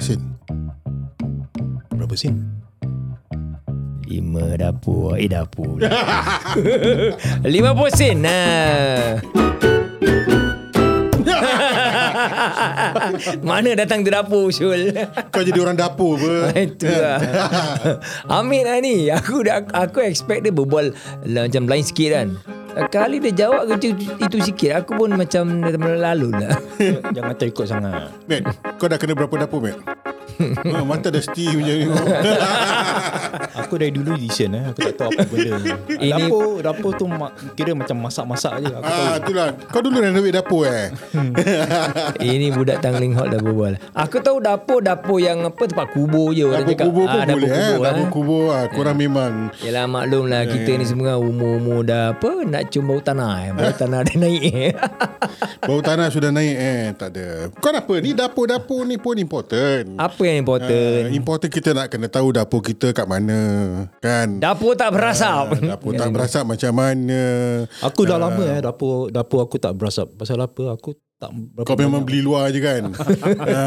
sen? Berapa sen? Lima dapur Eh dapur Lima puluh sen nah. Mana datang tu dapur Syul Kau jadi orang dapur apa? Itu lah Amin lah ni Aku dah aku expect dia berbual lah, Macam lain sikit kan Kali dia jawab itu, itu sikit Aku pun macam dah lalu lah Jangan terikut sangat. Mat, kau dah kena berapa dapur, Mat? oh, mata dah steam macam ni. Aku dari dulu listen eh. Aku tak tahu apa benda. Ini- Dapur, dapur tu ma- kira macam masak-masak je. Aku tahu. ah, itulah. Kau dulu ambil dapur eh? Ini budak Tangling Hot dah berbual Aku tahu dapur-dapur yang apa Tempat kubur je orang Dapur cakap. kubur pun Ah, dapur boleh eh? kubur, Dapur eh. kubur ah, korang memang Yelah maklum lah Kita ni semua umur-umur dah apa Nak cium bau tanah eh. Bau tanah dah naik eh. Bau tanah sudah naik eh Tak ada Kau apa Ni dapur-dapur ni pun important Apa yang important uh, Important kita nak kena tahu Dapur kita kat mana Kan? Dapur tak berasap. Ah, Dapur tak berasap macam mana? Aku dah lama eh dapur dapur aku tak berasap. Pasal apa? Aku tak berapa Kau memang beli luar je kan? Ha.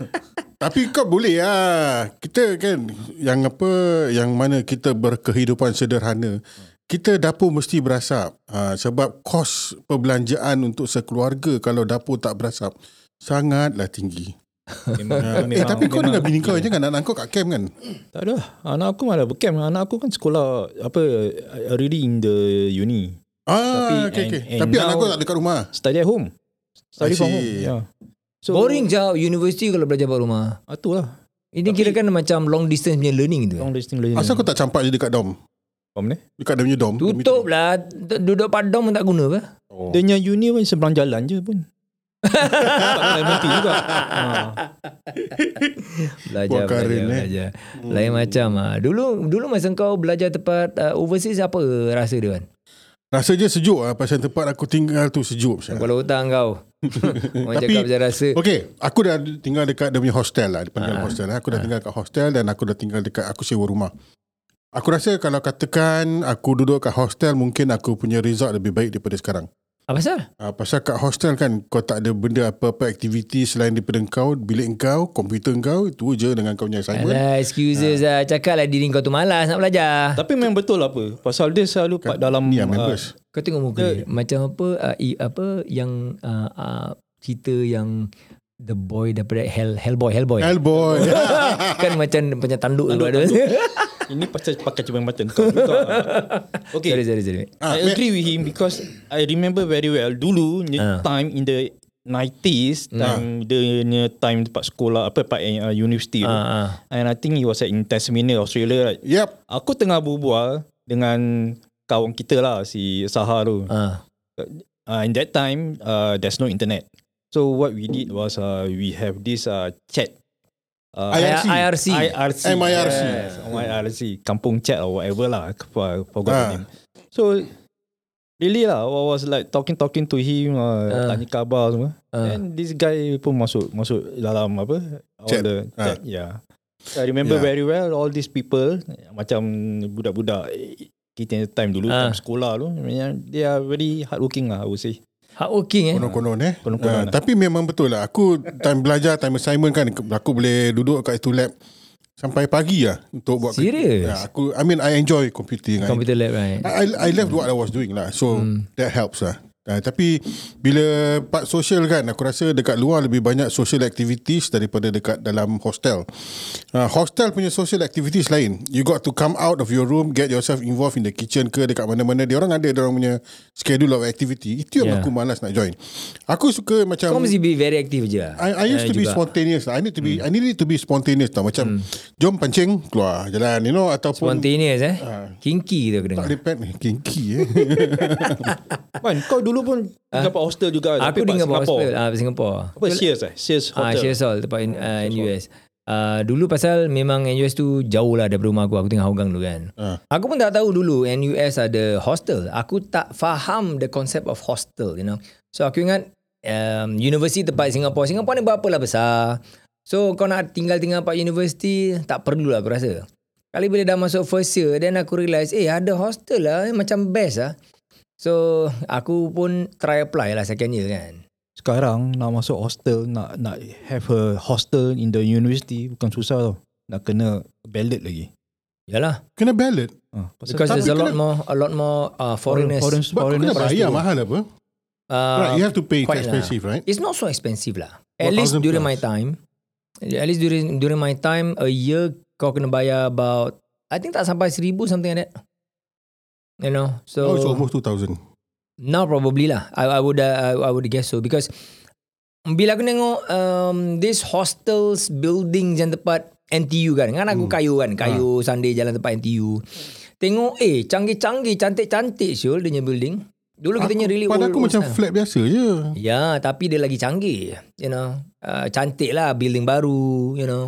Tapi kau boleh lah Kita kan Yang apa Yang mana kita berkehidupan sederhana kita dapur mesti berasap. Ha, sebab kos perbelanjaan untuk sekeluarga kalau dapur tak berasap sangatlah tinggi. Memang, eh tapi kau dengan bini kau jangan anak kau kat camp kan? Tak ada. Anak aku malah bercamp. Anak aku kan sekolah apa already in the uni. Ah, Tapi- okay, okay. and- and Tapi anak kau tak dekat rumah. Study at home. Study from home. Yeah. So, Boring jauh Universiti kalau belajar kat rumah Ah, tu lah. Ini kira kan macam long distance punya learning tu Long distance learning. Asal kau tak campak je dekat dom? Faham ni? Dekat dia punya dom? Tutup lah Duduk padang pun tak guna apa Oh. Dia punya uni pun seberang jalan je pun. Tak berhenti juga. Ha. Belajar, Buat belajar, karen, eh. belajar. Lain macam ah. Dulu dulu masa kau belajar tempat uh, overseas apa rasa dia kan? Rasa je sejuk lah pasal tempat aku tinggal tu sejuk. Kepala otak kau. Orang Tapi- cakap macam rasa. Okay, aku dah tinggal dekat dia punya hostel lah. Dia panggil Ah. hostel lah. Aku dah tinggal kat hostel dan aku dah tinggal dekat, aku sewa rumah. Aku rasa kalau katakan aku duduk kat hostel, mungkin aku punya result lebih baik daripada sekarang. Apa pasal? Uh, pasal kat hostel kan kau tak ada benda apa-apa aktiviti selain daripada kau, bilik kau, komputer kau, itu je dengan kau punya assignment. Alah, excuses lah. Cakap lah diri kau tu malas nak belajar. Tapi memang betul apa? Pasal dia selalu kat dalam ah, members. Kau tengok muka dia. Macam apa, uh, i, apa yang uh, uh, cerita yang The Boy daripada Hell, Hellboy, Hellboy. Hellboy. kan macam macam tanduk, tu ada. ini pasal pakai cermin mata kau juga. Okay. sorry, sorry, sorry. Ah, I agree with him because I remember very well dulu the Ah. time in the 90s time dia punya time tempat sekolah apa tempat uh, university tu. Ah, ah. and I think he was at in Tasmania Australia right? Yep. aku tengah berbual dengan kawan kita lah si Saha tu Ah. uh, in that time uh, there's no internet so what we did was uh, we have this uh, chat uh, IRC. IRC. IRC MIRC. yes, MIRC Kampung chat or whatever lah I forgot Ah. the name so really lah I was like talking talking to him uh, Ah. tanya khabar semua Ah. and this guy pun masuk masuk dalam apa all Chat. the Ah. chat yeah So, I remember Yeah. very well all these people macam budak-budak eh, kita time dulu Ah. time sekolah tu they are very hardworking lah I would say Hardworking eh. Konon-konon eh. Konon-konon Ah, lah. tapi memang betul lah. Aku time belajar, time assignment kan, aku boleh duduk kat itu lab sampai pagi lah untuk buat Serious? Ya, aku I mean I enjoy computing. I, Computer lab right. I, I love what I was doing lah. So Hmm. that helps lah. Uh, tapi bila part social kan aku rasa dekat luar lebih banyak social activities daripada dekat dalam hostel. Uh, hostel punya social activities lain. You got to come out of your room, get yourself involved in the kitchen ke dekat mana-mana. Dia orang ada dia orang punya schedule of activity. Itu yang Yeah. aku malas nak join. Aku suka macam Kau mesti be very active je. I, I used Eh, to be juga. spontaneous. I need to be I need to be spontaneous tau. Macam jom pancing keluar jalan you know ataupun Spontaneous eh. Ah. Kinky tu aku tak dengar. depend kinky eh. Man, kau dulu pun tinggal kat hostel juga Aku tapi tinggal kat Singapore. hostel ah Singapore. Apa Sears eh? Sears Ah, Hotel. Shears Hall tempat in, uh, NUS. Uh, dulu pasal memang NUS tu jauh lah daripada rumah aku. Aku tinggal Hougang dulu kan. Ah. Aku pun tak tahu dulu NUS ada hostel. Aku tak faham the concept of hostel, you know. So aku ingat um, universiti tempat Singapore. Singapore ni berapa lah besar. So kau nak tinggal-tinggal tempat universiti, tak perlu lah aku rasa. Kali bila dah masuk first year, then aku realise, eh ada hostel lah, eh, macam best lah. So aku pun try apply lah second year kan. sekarang nak masuk hostel, nak nak have a hostel in the university bukan susah tau. Nak kena ballot lagi. Yalah. Kena ballot. Ha, pasal Because there's a lot more a lot more uh, foreigners. foreign, kau foreigners kena bayar mahal apa? Uh, right, you have to pay it's quite lah. expensive, right? It's not so expensive lah. At What, least 1,000 during plus? my time, at least during during my time, a year kau kena bayar about, I think tak sampai seribu something like that. You know, so oh, it's almost 2,000. now probably lah. I, I would uh, I, I would guess so because bila aku tengok um, this hostels buildings yang tempat NTU kan, kan aku Hmm. kayu kan, kayu Sunday jalan tempat NTU. Tengok eh canggih-canggih, cantik-cantik Syul dia punya building. Dulu kita punya really Pada old, aku old macam style. flat biasa je. Ya, tapi dia lagi canggih. You know, uh, cantik lah building baru. You know,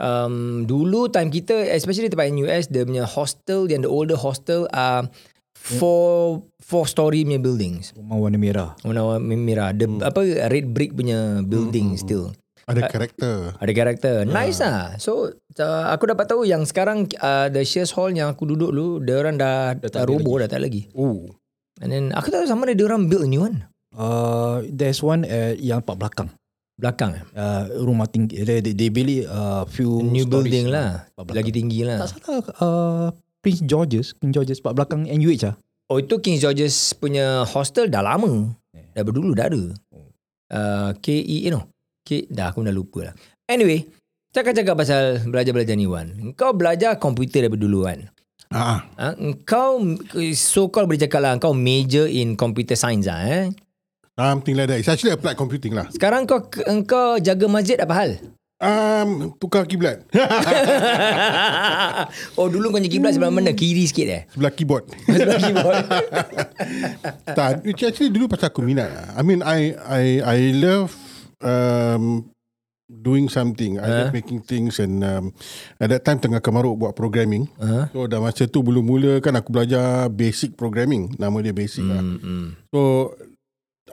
um, dulu time kita, especially tempat NUS, dia punya hostel yang the older hostel are four four story punya buildings. rumah warna merah. Warna merah. The apa red brick punya building still. Ada karakter. Ada karakter. Nice lah. So uh, aku dapat tahu yang sekarang uh, the shares hall yang aku duduk dulu, dia orang dah, dah, tak ada roboh dah tak lagi. Oh. And then aku tak tahu sama ada dia orang build a new one. Uh, there's one at yang pak belakang. Belakang. Uh, rumah tinggi. They, they, they beli uh, few New stories building lah. Belakang. Lagi tinggi lah. Tak salah uh, Prince George's, King George's pak belakang NUH ah. Oh itu King George's punya hostel dah lama. Dah berdulu dah ada. Uh, KE you know. K, dah aku dah lupa lah. Anyway, cakap-cakap pasal belajar-belajar ni Wan. Kau belajar komputer daripada dulu kan? Ah, Ha? Kau so called boleh cakap lah kau major in computer science lah eh. Something like that. It's actually applied computing lah. Sekarang kau kau jaga masjid apa hal? Um, tukar kiblat. oh dulu kau punya kiblat sebelah mana? Kiri sikit eh? Sebelah keyboard. Sebelah keyboard. tak, actually dulu pasal aku minat. I mean, I I I love um, doing something. I love making things and um, at that time tengah kemaruk buat programming. uh-huh. So dah masa tu mula-mula kan aku belajar basic programming. Nama dia basic lah. Mm-mm. So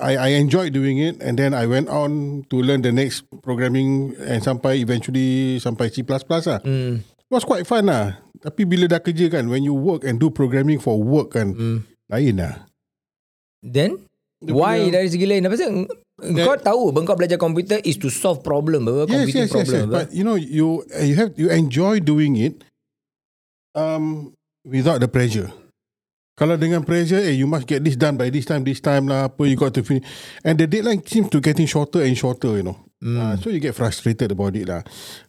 I I enjoyed doing it and then I went on to learn the next programming and sampai eventually sampai C++ lah. Mm. It was quite fun lah. Tapi bila dah kerja kan, when you work and do programming for work kan, Mm. lain lah. Then Dia Why punya- dari segi lain? Apa sih? Kau tahu bang kau belajar komputer is to solve problem, apa? Yes, Computing yes, yes, problem. yes. But you know, you you have you enjoy doing it um without the pressure. Kalau dengan pressure, eh, you must get this done by this time, this time lah, apa, you got to finish. And the deadline seems to getting shorter and shorter, you know. Hmm. Uh, so you get frustrated about it lah.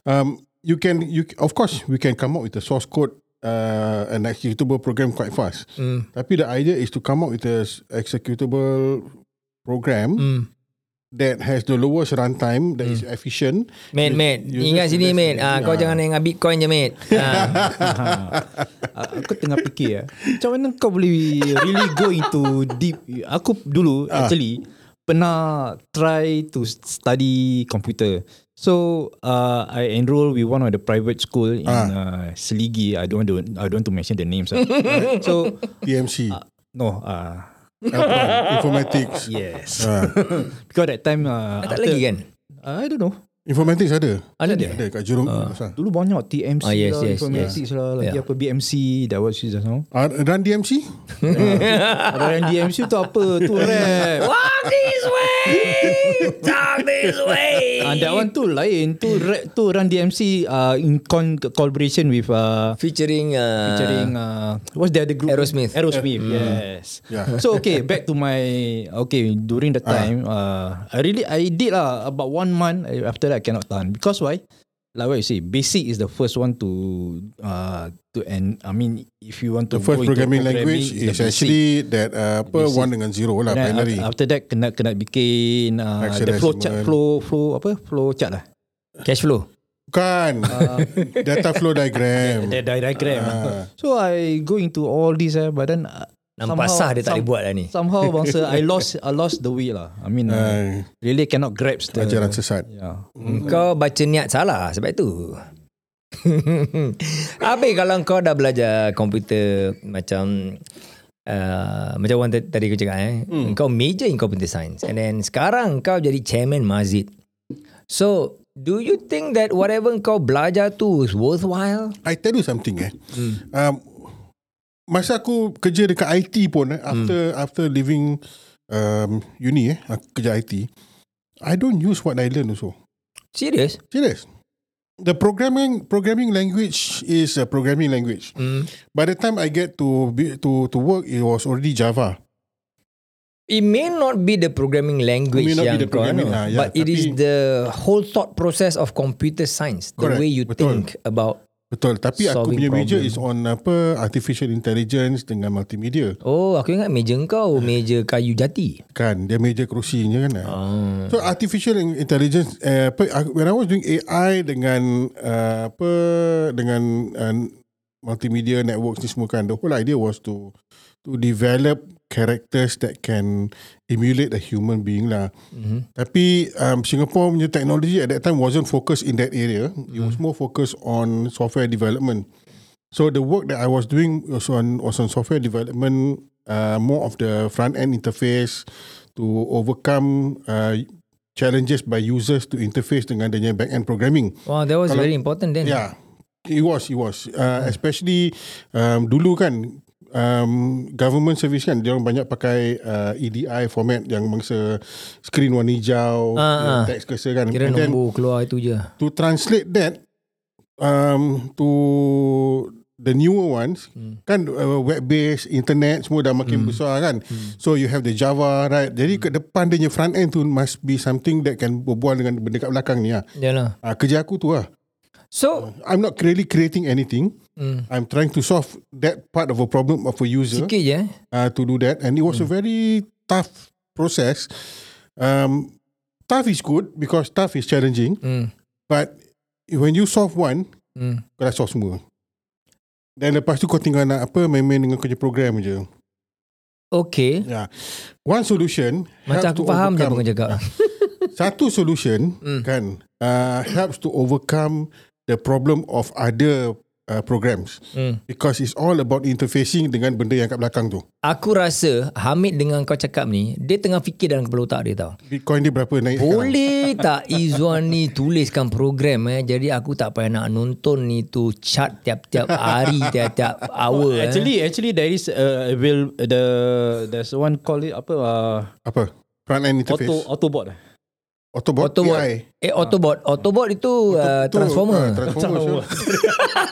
Um, you can, you of course, we can come up with a source code uh, an executable program quite fast. Mm. Tapi the idea is to come up with a executable program Mm. That has the lowest runtime, that is efficient. Mate. you Ingat sini, in Ah, kau jangan ingat Bitcoin je, mate. Ah. Aku tengah fikir ya. Macam mana kau boleh really go into deep. Aku dulu Ah. actually pernah try to study computer. So uh, I enroll with one of the private school in Ah. uh, Seligi. I don't want to I don't want to mention the names. ah. so TMC, no uh, apa, informatics. yes. Ah. Because that time uh, tak lagi kan? uh, I don't know. Informatics ada. Ada dia? Ada kat Jurong. Uh. Dulu banyak TMC Ah, yes, lah, yes, informatics lah, lagi Yeah. apa BMC, that was just now. Uh, run DMC? Ada yang DMC tu apa? Tu rap. Walk this way! Talk this way! Ah, that one tu lain. Tu rap tu run DMC uh, in con- collaboration with uh, Featuring... Uh, featuring uh, what's the other group? Aerosmith. Aerosmith. Yes. Yeah. So okay, back to my okay during the time, uh, I really I did lah about one month. uh, After that, I cannot tahan because why? Like what you say, basic is the first one to uh to and I mean if you want to The first go into programming language is actually that uh, apa Basic. one dengan zero lah Then binary. af- After that kena kena bikin uh, the flow chart flow flow apa flow chart lah. Cash flow. Bukan. Data flow diagram. The diagram. Ah. So I go into all this eh, but then uh, Nampak Somehow- sah dia tak boleh some- buat lah ni. somehow bangsa I lost I lost the way lah. I mean uh, really cannot grasp the ajaran sesat. Yeah. Kau baca niat salah sebab itu. Habis kalau kau dah belajar komputer macam uh, macam orang t- tadi aku cakap eh. Hmm. Kau major in computer science and then sekarang kau jadi chairman masjid. So, do you think that whatever kau belajar tu is worthwhile? I tell you something eh. Um, masa aku kerja dekat IT pun eh, after after leaving um, uni eh, aku kerja IT. I don't use what I learn also. Serious? Serious. The programming programming language is a programming language. Mm. By the time I get to to to work, it was already Java. It may not be the programming language It may yang the kau programming, ano, ah, yeah, but it is the whole thought process of computer science, the Correct, way you betul. think about. Betul. Tapi aku punya major problem. is on apa artificial intelligence dengan multimedia. Oh, aku ingat meja kau meja kayu jati. Kan, dia major kerusinya kan. Oh. So artificial intelligence uh, apa when I was doing AI dengan uh, apa dengan uh, multimedia networks ni semua kan the whole idea was to to develop characters that can emulate a human being lah. Mm-hmm. Tapi um, Singapore punya technology at that time wasn't focused in that area. It was more focused on software development. So the work that I was doing was on was on software development, uh, more of the front end interface to overcome uh, challenges by users to interface dengan dia back end programming. Wow, that was Kalau- very important then. Yeah, it was, it was. Uh, especially um, dulu kan, um, government service kan, dia orang banyak pakai uh, EDI format yang mangsa screen warna hijau, Ah, ah. text cursor kan. Kira And then nombor keluar itu je. to translate that um, to the newer ones, Hmm. kan uh, web based, internet semua dah makin besar kan. So you have the Java, right? Jadi ke depan dia front end tu must be something that can berbual dengan benda kat belakang ni lah. Yalah. Uh, kerja aku tu lah. So, I'm not really creating anything. mm, I'm trying to solve that part of a problem of a user sikit je eh. uh, to do that, and it was a very tough process. Um, tough is good because tough is challenging, Mm, but when you solve one, mm. kau dah solve semua. Dan lepas tu kau tinggal nak apa main-main dengan kerja program je. Okay. Yeah. One solution Macam aku faham je kau cakap. Satu solution Hmm. kan uh, helps to overcome the problem of other uh, programs Mm. because it's all about interfacing dengan benda yang kat belakang tu. Aku rasa Hamid dengan kau cakap ni, dia tengah fikir dalam kepala otak dia tau. Bitcoin dia berapa naik sekarang? Boleh tak Izzuan ni tuliskan program eh Jadi aku tak payah nak nonton ni tu chart tiap-tiap hari tiap-tiap hour eh. Actually, actually there is uh, will the there's one call it apa uh, Apa? Front end interface. auto Autobot. eh? Autobot, Autobot. AI. Eh Autobot Autobot itu uh, Tu, Transformer ah, Transformer.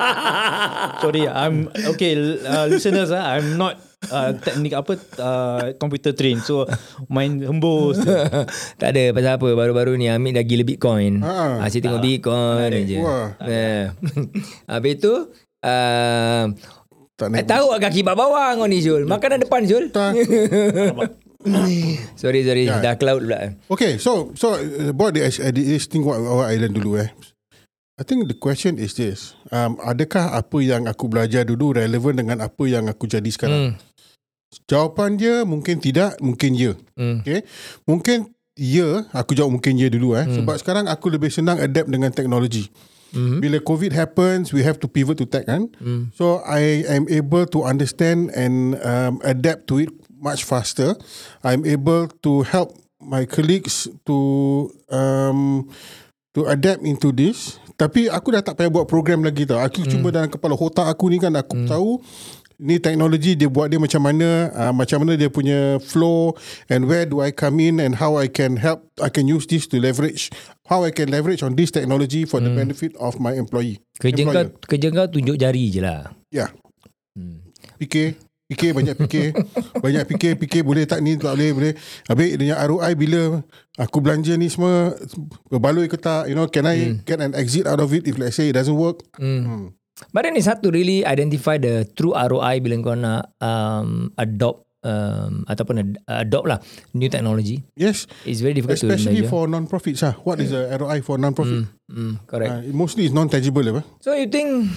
Sorry, I'm okay. Uh, listeners, uh, I'm not uh, teknik apa uh, computer trained, so main hembus. Tak ada pasal apa Baru-baru ni Hamid dah gila Bitcoin Ha. Asyik tengok Bitcoin je Wah. Eh. Habis tu uh, Tak Eh, tahu kaki bawah bawah kau ni Zul Makanan depan Zul Tak. Sorry sorry Ya. Dah cloud pula Okay, so so about the uh, this thing what, what I learned dulu eh. I think the question is this. Um, adakah apa yang aku belajar dulu relevan dengan apa yang aku jadi sekarang? hmm. Jawapan dia mungkin tidak, mungkin ya. Hmm. Okay. Mungkin ya, aku jawab mungkin ya dulu eh. Hmm. Sebab sekarang aku lebih senang adapt dengan teknologi. Hmm. Bila COVID happens, we have to pivot to tech kan. Hmm. So I am able to understand and um, adapt to it much faster. I'm able to help my colleagues to um, to adapt into this. Tapi aku dah tak payah buat program lagi tau. Aku cuma dalam kepala otak aku ni kan aku tahu ni teknologi dia buat dia macam mana, uh, macam mana dia punya flow and where do I come in and how I can help, I can use this to leverage, how I can leverage on this technology for the benefit of my employee. Kerja kau, kerja kau tunjuk jari je lah Ya. hmm. Fikir Fikir banyak fikir Banyak fikir Fikir boleh tak ni Tak boleh boleh Habis dengan ROI bila Aku belanja ni semua Berbaloi ke tak You know Can I get an exit out of it If let's say it doesn't work Hmm. hmm. But then it's hard to really identify the true ROI bila kau nak um, adopt um, ataupun ad- adopt lah new technology. Yes It's very difficult Especially to measure. for non-profits ah. What is the ROI for non-profit Hmm, correct. uh, Mostly is non-tangible apa? So you think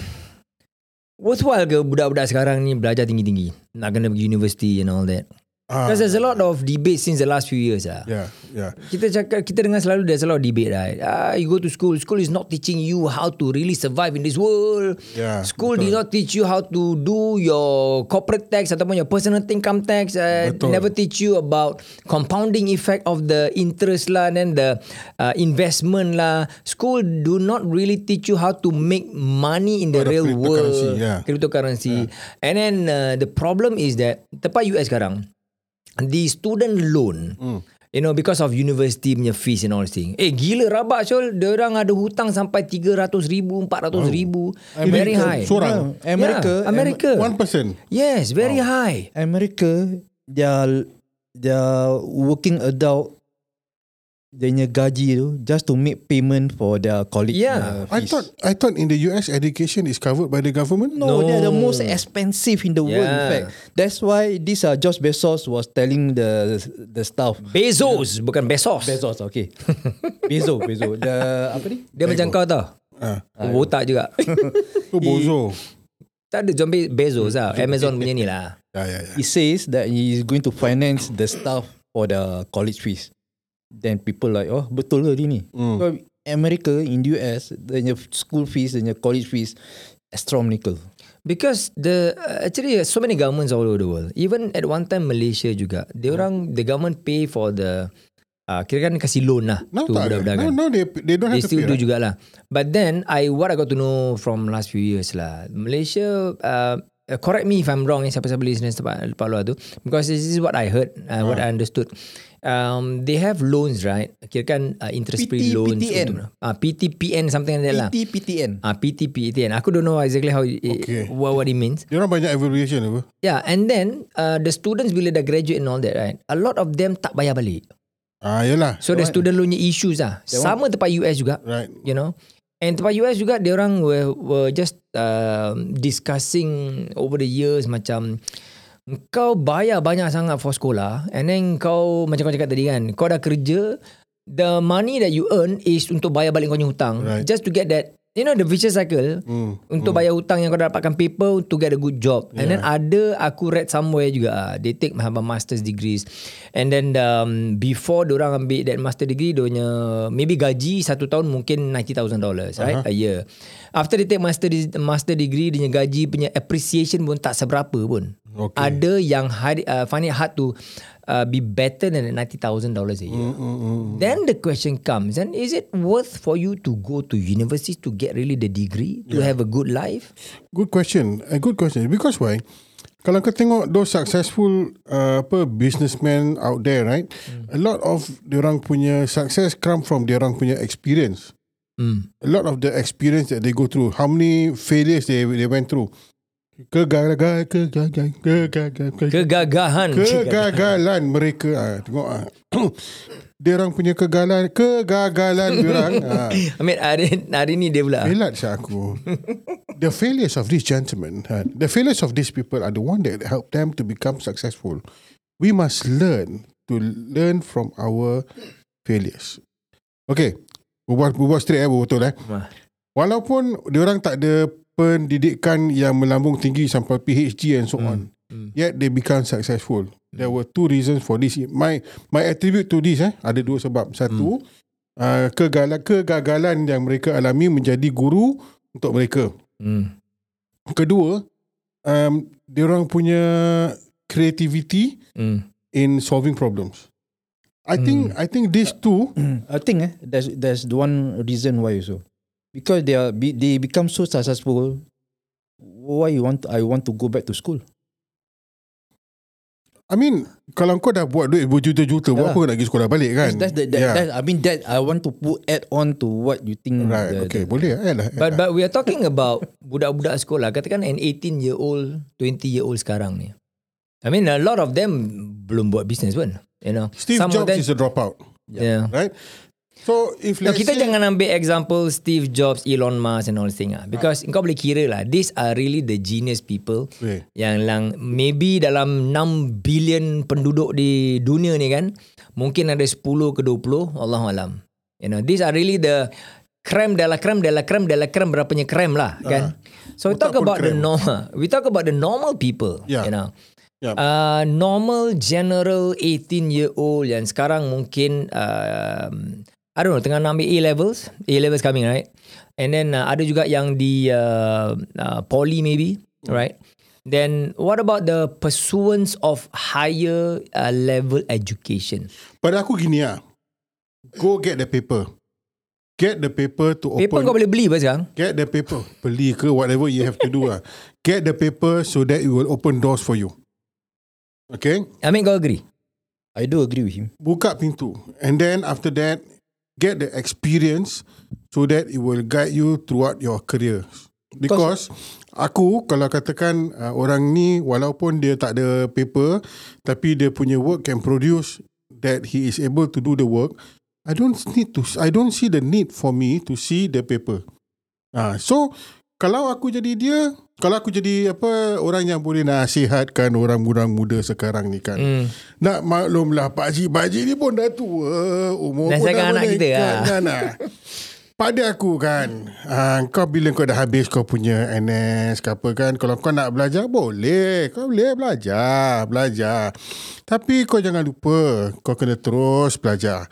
worthwhile ke budak-budak sekarang ni belajar tinggi-tinggi? Nak kena pergi university and all that. Ah, Because there's a lot of debate since the last few years lah. Yeah Yeah Kita cakap kita dengar selalu there's a lot of debate right. Ah, you go to school, school is not teaching you how to really survive in this world. Yeah, School did not teach you how to do your corporate tax ataupun your personal income tax. Uh, Betul. never teach you about compounding effect of the interest lah and then the uh, investment lah. School do not really teach you how to make money in the Oh, the real world. yeah. Cryptocurrency. And then uh, the problem is that tempat US sekarang the student loan Hmm. You know, because of university punya fees and all this thing. Eh, gila rabak Syul. Diorang ada hutang sampai 300 ribu, 400 ribu. Very high. Seorang. Yeah, America, Yeah, America. One person. Yes, very high. America, their their working adult dia punya gaji tu just to make payment for their college Yeah. uh, I fees. thought I thought in the US education is covered by the government. No, they're the No. most expensive in the world. In Yeah. fact, that's why this uh, Josh Bezos was telling the the staff. Bezos, bukan Bezos. Bezos, okay. Bezos, Bezos. The apa ni? Dia macam kau tau. Ah, Botak juga. tu bozo. tak ada zombie Bezos lah. Amazon punya ni lah. Ya ya ya. He says that he is going to finance the staff for the college fees. Then people like, oh betul ke ni? Hmm. So, America in US, the school fees, the college fees, astronomical. Because the uh, actually so many governments all over the world. Even at one time Malaysia juga, dia orang the government pay for the uh, kira kan kasih loan lah Now tu budak-budak kan. now they they don't They have to still pay. do right? jugalah. But then I what I got to know from last few years lah. Malaysia uh, uh, correct me if I'm wrong siapa-siapa listeners tempat lepas luar tu because this is what I heard uh, what I understood. Um, they have loans right? Kira kan uh, interest free PT, loans. PTN. untuk- Ah PTPN something like that lah. PT, PTN. Ah PTPTN. Aku don't know exactly how it, Okay. what what it means. Dia orang banyak evaluation apa? Yeah, and then uh, the students bila dah graduate and all that right, a lot of them tak bayar balik. Ah, yalah. So the student loan issues ah. Sama tempat US juga. Right. you know and tempat US juga dia orang were, were just uh, discussing over the years macam kau bayar banyak sangat for sekolah and then kau macam kau cakap tadi kan kau dah kerja the money that you earn is untuk bayar balik kau punya hutang Right. just to get that you know the vicious cycle Hmm. untuk bayar hutang yang kau dah dapatkan paper to get a good job. And then ada aku read somewhere juga ah, they take a master's degrees. And then um, before orang ambil that master degree dia maybe gaji satu tahun mungkin $90,000 right a year. After they take master master degree dia gaji punya appreciation pun tak seberapa pun. Okay. Ada yang hard, uh, find it hard to uh, be better than $90,000 a year. Mm, Then the question comes, and is it worth for you to go to university to get really the degree to have a good life? Good question. A good question. Because why? Kalau kau tengok those successful uh, apa businessmen out there, right? A lot of diorang punya success come from diorang punya experience. Hmm. A lot of the experience that they go through. How many failures they they went through. Kegagalan, kegagalan, kegagalan, kegagalan. Kegagahan. Kegagalan mereka ah, Tengok ah. Diorang punya kegagalan Kegagalan diorang ah. Amir, hari, hari ni dia pula. Relat saya aku The failures of these gentlemen ah, The failures of these people Are the one that help them To become successful We must learn To learn from our Failures Okay Berbual, berbual straight eh Betul eh. Walaupun diorang tak ada pendidikan yang melambung tinggi sampai PhD and so on. Hmm. Yet they become successful. There were two reasons for this. My my attribute to this eh ada dua sebab. Satu, uh, kegagalan kegagalan yang mereka alami menjadi guru untuk mereka. Hmm. Kedua, um, diorang punya creativity Hmm. in solving problems. I think I think these two I think eh, there's there's the one reason why also. Because they are be, they become so successful. Why you want I want to go back to school? I mean kalau kau dah buat duit berjuta-juta buat apa kau nak pergi sekolah balik kan? That's the that, Yeah. that, I mean that I want to put add on to what you think. Right, the, okay, the- boleh lah. lah. But but we are talking about budak-budak sekolah. Katakan an 18 year old, 20 year old sekarang ni. I mean a lot of them belum buat business pun. You know. Steve Some of Jobs them, is a dropout, yeah. right? So if No, let's kita say, jangan ambil example Steve Jobs, Elon Musk and all this thing ah. Because kau boleh kira lah, these are really the genius people Okay. yang lang maybe dalam 6 billion penduduk di dunia ni kan, mungkin ada 10 ke 20, Allah alam. You know, these are really the krem de la krem de la krem de la krem berapanya krem lah kan. So we talk about the krem. normal, we talk about the normal people, Yeah. you know. Yeah. Uh, normal general 18 year old yang sekarang mungkin um, I don't know tengah nak ambil A levels A levels coming right and then uh, ada juga yang di uh, uh, poly maybe right then what about the pursuance of higher uh, level education pada aku gini ah. Go get the paper. Get the paper to paper open. kau boleh beli apa sekarang Get the paper. Beli ke whatever you have to do ah. Get the paper so that it will open doors for you. Okay? I mean kau agree I do agree with him. buka pintu and then after that get the experience so that it will guide you throughout your career. Because aku kalau katakan uh, orang ni walaupun dia tak ada paper tapi dia punya work can produce that he is able to do the work I don't need to I don't see the need for me to see the paper. Ah so kalau aku jadi dia kalau aku jadi apa orang yang boleh nasihatkan orang-orang muda sekarang ni kan. Hmm. nak maklumlah Pak Haji Pak Haji ni pun dah tua. Umur Dah pun dah anak kita lah. kan, ah. Pada aku kan ah, Kau bila kau dah habis Kau punya NS ke apa kan Kalau kau nak belajar Boleh. Kau boleh belajar Belajar. Tapi kau jangan lupa Kau kena terus belajar.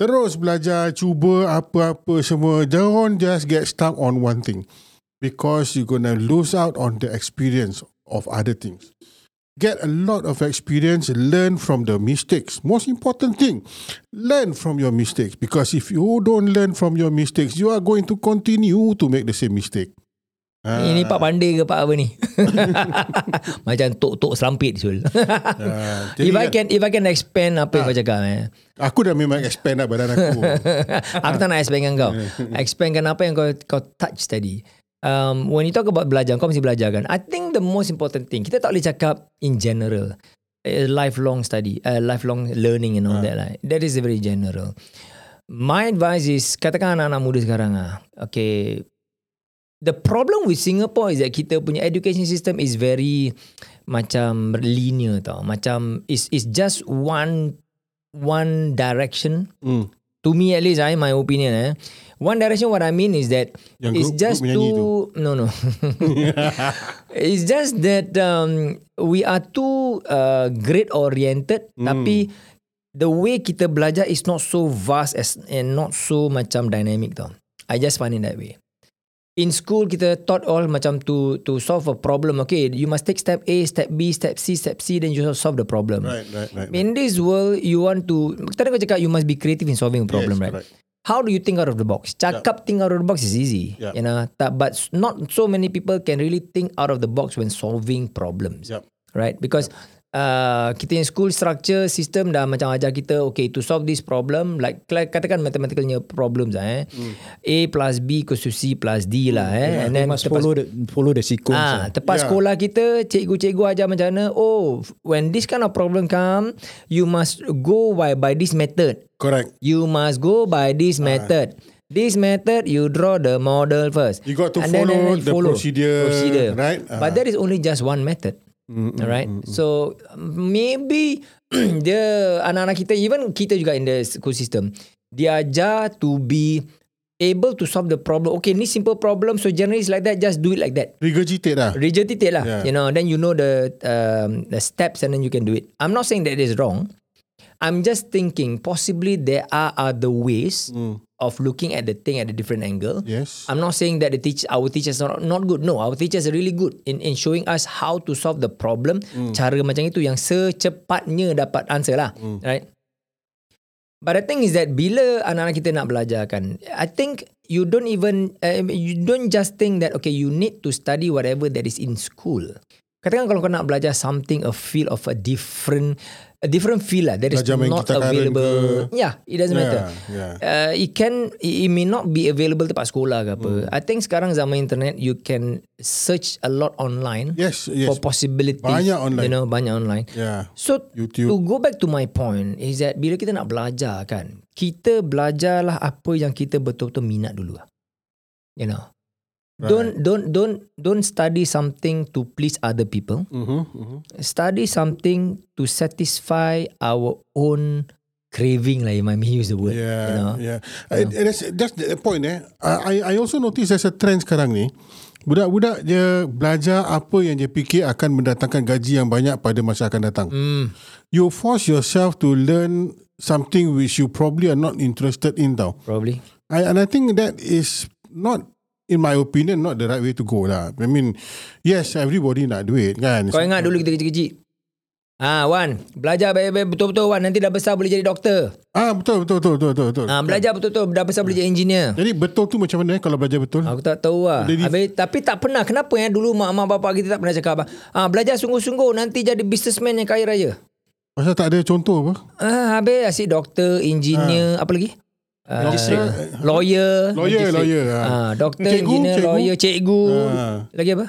Terus belajar Cuba apa-apa semua. Don't just get stuck on one thing Because you're gonna lose out on the experience Of other things get a lot of experience, learn from the mistakes. Most important thing, learn from your mistakes. Because if you don't learn from your mistakes, you are going to continue to make the same mistake. Ah, Ini Pak Pandai ke Pak apa ni? Macam tok-tok selampit Syul. ah, if I can if I can expand apa yang kau cakap eh. aku dah memang expand lah badan aku. aku tak nak expand dengan kau. Expandkan apa yang kau kau touch tadi. Um, when you talk about belajar, kau mesti belajar kan. I think the most important thing, kita tak boleh cakap in general. A lifelong study, uh, lifelong learning and all that lah. That is very general. My advice is, katakan anak-anak muda sekarang ah, okay, the problem with Singapore is that kita punya education system is very macam linear tau. Macam is is just one one direction hmm. To me at least I my opinion eh. One direction what I mean is that Yang it's group- just group menyanyi too no no. It's just that um, we are too uh, grade oriented Hmm. tapi the way kita belajar is not so vast as and not so macam dynamic tau. I just find it that way in school kita taught all macam to to solve a problem okay you must take step A step B step C step C then you solve the problem right, right, right. In this world, you want to... Tadi kau cakap, you must be creative in solving a problem, Yes, right? correct. How do you think out of the box? Cakap think out of the box is easy. Yeah. You know, tak, but not so many people can really think out of the box when solving problems. Yup. Right? Because uh, kita in school structure system dah macam ajar kita, okay, to solve this problem, like, like katakan mathematicalnya problems lah, eh. A plus B equals to C plus D lah, eh. Yeah, And then must tepas- follow the follow the sequence. Ah, Ah, tepat Yeah. sekolah kita, cikgu-cikgu ajar macam mana, oh, when this kind of problem come, you must go by by this method. Correct. You must go by this Ah. method. This method, you draw the model first. You got to And then- follow then you the procedure, procedure. right? Ah. But that is only just one method. Mm, mm, Alright. mm, mm. So maybe dia anak-anak kita even kita juga in the school system diajar to be able to solve the problem. Okay, ni simple problem so generally it's like that just do it like that. Regurgitate lah. Regurgitate lah. Yeah. You know, then you know the um, the steps and then you can do it. I'm not saying that it is wrong. I'm just thinking possibly there are other ways Mm. Of looking at the thing at a different angle. Yes. I'm not saying that the teach our teachers are not good. No, our teachers are really good in in showing us how to solve the problem. Cara macam itu yang secepatnya dapat answer lah, right? But the thing is that bila anak-anak kita nak belajar kan, I think you don't even uh, you don't just think that okay you need to study whatever that is in school. Katakan kalau kau nak belajar something a field of a different a different field lah that is main not available. ke? Yeah, it doesn't matter Yeah. uh, it can it, it may not be available tempat sekolah ke apa. Hmm. I think sekarang zaman internet you can search a lot online Yes, for yes. possibilities. Banyak online. You know, banyak online. Yeah. So YouTube. to go back to my point is that bila kita nak belajar kan, kita belajarlah apa yang kita betul-betul minat dulu lah. You know. Right. Don't don't don't don't study something to please other people. Mm-hmm, mm-hmm. Study something to satisfy our own craving lah. You might use the word. Yeah, You know. yeah. Uh, that's that's the point eh. I I also notice there's a trend sekarang ni. Budak-budak dia belajar apa yang dia fikir akan mendatangkan gaji yang banyak pada masa akan datang. Hmm. You force yourself to learn something which you probably are not interested in tau. Probably. I, and I think that is not in my opinion not the right way to go lah. I mean, yes, everybody nak duit kan. Kau ingat dulu kita kecil-kecil. Ah, Wan, belajar baik-baik betul-betul Wan, nanti dah besar boleh jadi doktor. Ah betul betul betul betul betul. betul. Ah, belajar betul-betul dah besar boleh jadi engineer. Jadi betul tu macam mana eh, kalau belajar betul? Aku tak tahu lah. Jadi- Habis, tapi tak pernah. Kenapa ya dulu mak-mak bapak kita tak pernah cakap? Ah, belajar sungguh-sungguh nanti jadi businessman yang kaya raya. Pasal tak ada contoh apa? Ah, habis asyik doktor, engineer, apa lagi? Ah, Magistrate. lawyer, Lawyer, lawyer. Ha. ah, doktor, Cikgu, engineer, cikgu. lawyer, cikgu. Ha. Lagi apa?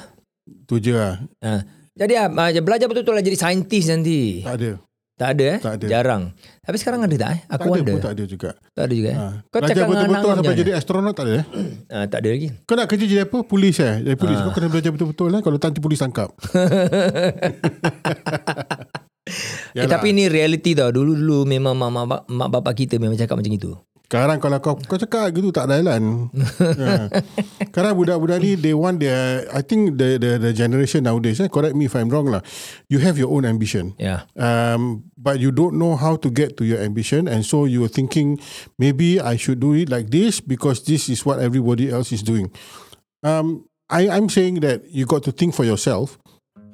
Tu je lah. Ah. Jadi ah, ah, belajar betul-betul lah jadi saintis nanti. Tak ada. Tak ada eh? Tak ada. Jarang. Tapi sekarang ada tak eh? Tak Aku ada wonder. pun tak ada juga. Tak ada juga eh? Ha. Kau Belajar betul-betul sampai jadi astronot tak ada eh? Ah, tak ada lagi. Kau nak kerja jadi apa? Polis eh? Jadi polis. Ah. Kau kena belajar betul-betul lah. Kalau tak nanti polis tangkap. Eh, tapi ni reality tau. Dulu-dulu memang mak, mak, mak bapak kita memang cakap macam itu. Sekarang kalau kau kau cakap gitu tak jalan. ha. Sekarang budak-budak ni they want their I think the the the generation nowadays eh, correct me if I'm wrong lah. You have your own ambition. Ya. Um, but you don't know how to get to your ambition and so you're thinking maybe I should do it like this because this is what everybody else is doing. Um, I, I'm saying that you got to think for yourself.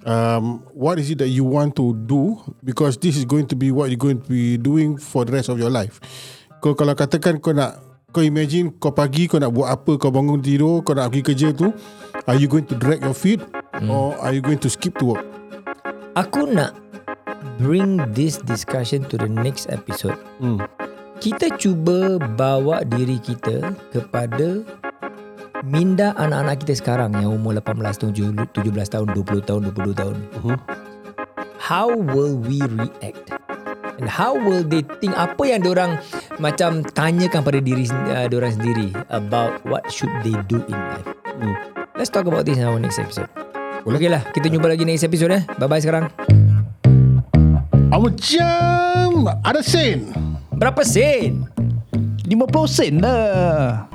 Um, what is it that you want to do because this is going to be what you're going to be doing for the rest of your life. Kau kalau katakan kau nak kau imagine kau pagi kau nak buat apa kau bangun tidur kau nak pergi kerja tu are you going to drag your feet or are you going to skip to work? Aku nak bring this discussion to the next episode. Hmm. Kita cuba bawa diri kita kepada minda anak-anak kita sekarang yang umur 18 tahun, 17 tahun, 20 tahun, 22 tahun. Mhm. How will we react? And how will they think apa yang orang macam tanyakan pada diri uh, orang sendiri about what should they do in life. Hmm. Let's talk about this in our next episode. Okey lah, kita jumpa lagi next episode eh. Bye-bye sekarang. Macam ada sen. Berapa sen? 50 sen lah.